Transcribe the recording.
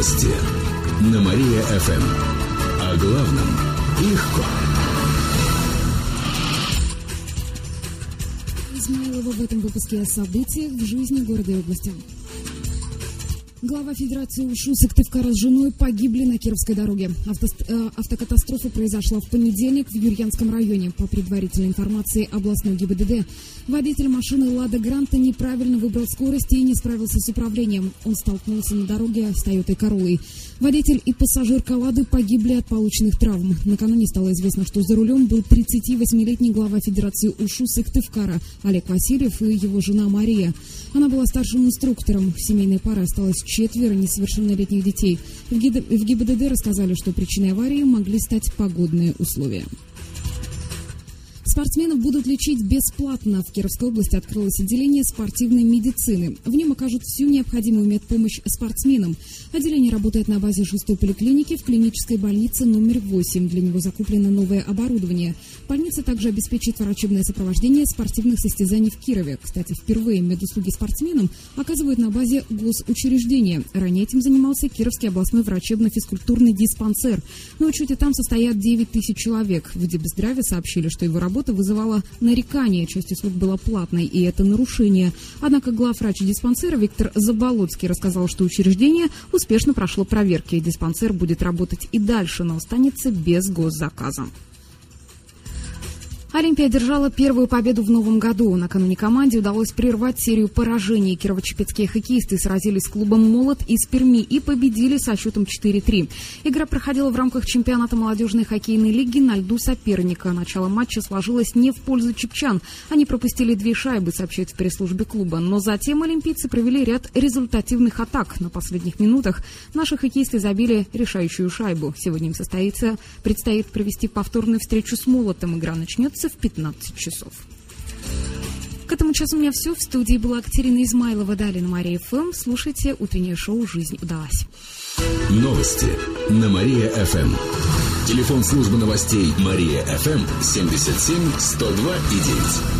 Новости на Мария-ФМ. О главном легко. Измайлова в этом выпуске о событиях в жизни города и области. Глава Федерации УШУ Сыктывкара с женой погибли на Кировской дороге. Авто, э, автокатастрофа произошла в понедельник в Юрьянском районе. По предварительной информации областной ГИБДД, водитель машины «Лада Гранта» неправильно выбрал скорость и не справился с управлением. Он столкнулся на дороге с «Тойотой Королой». Водитель и пассажирка «Лады» погибли от полученных травм. Накануне стало известно, что за рулем был 38-летний глава Федерации УШУ Сыктывкара Олег Васильев и его жена Мария. Она была старшим инструктором. Семейной пары осталось четверо несовершеннолетних детей. В ГИБДД рассказали, что причиной аварии могли стать погодные условия. Спортсменов будут лечить бесплатно. В Кировской области открылось отделение спортивной медицины. В нем окажут всю необходимую медпомощь спортсменам. Отделение работает на базе шестой поликлиники в клинической больнице номер 8. Для него закуплено новое оборудование. Больница также обеспечит врачебное сопровождение спортивных состязаний в Кирове. Кстати, впервые медуслуги спортсменам оказывают на базе госучреждения. Ранее этим занимался Кировский областной врачебно-физкультурный диспансер. На учете там состоят 9 тысяч человек. В Дебздраве сообщили, что его работа работа вызывала нарекания, часть услуг была платной, и это нарушение. Однако главврач диспансера Виктор Заболоцкий рассказал, что учреждение успешно прошло проверки. Диспансер будет работать и дальше, но останется без госзаказа. Олимпия одержала первую победу в новом году. Накануне команде удалось прервать серию поражений. Кирово-Чепецкие хоккеисты сразились с клубом «Молот» из Перми и победили со счетом 4-3. Игра проходила в рамках чемпионата молодежной хоккейной лиги на льду соперника. Начало матча сложилось не в пользу чепчан. Они пропустили две шайбы, сообщают в пресс-службе клуба. Но затем олимпийцы провели ряд результативных атак. На последних минутах наши хоккеисты забили решающую шайбу. Сегодня им состоится, предстоит провести повторную встречу с «Молотом». Игра начнется в 15 часов. К этому часу у меня все. В студии была Катерина Измайлова. Далее Мария ФМ. Слушайте утреннее шоу «Жизнь удалась». Новости на Мария-ФМ. Телефон службы новостей Мария-ФМ 77 102 и 9.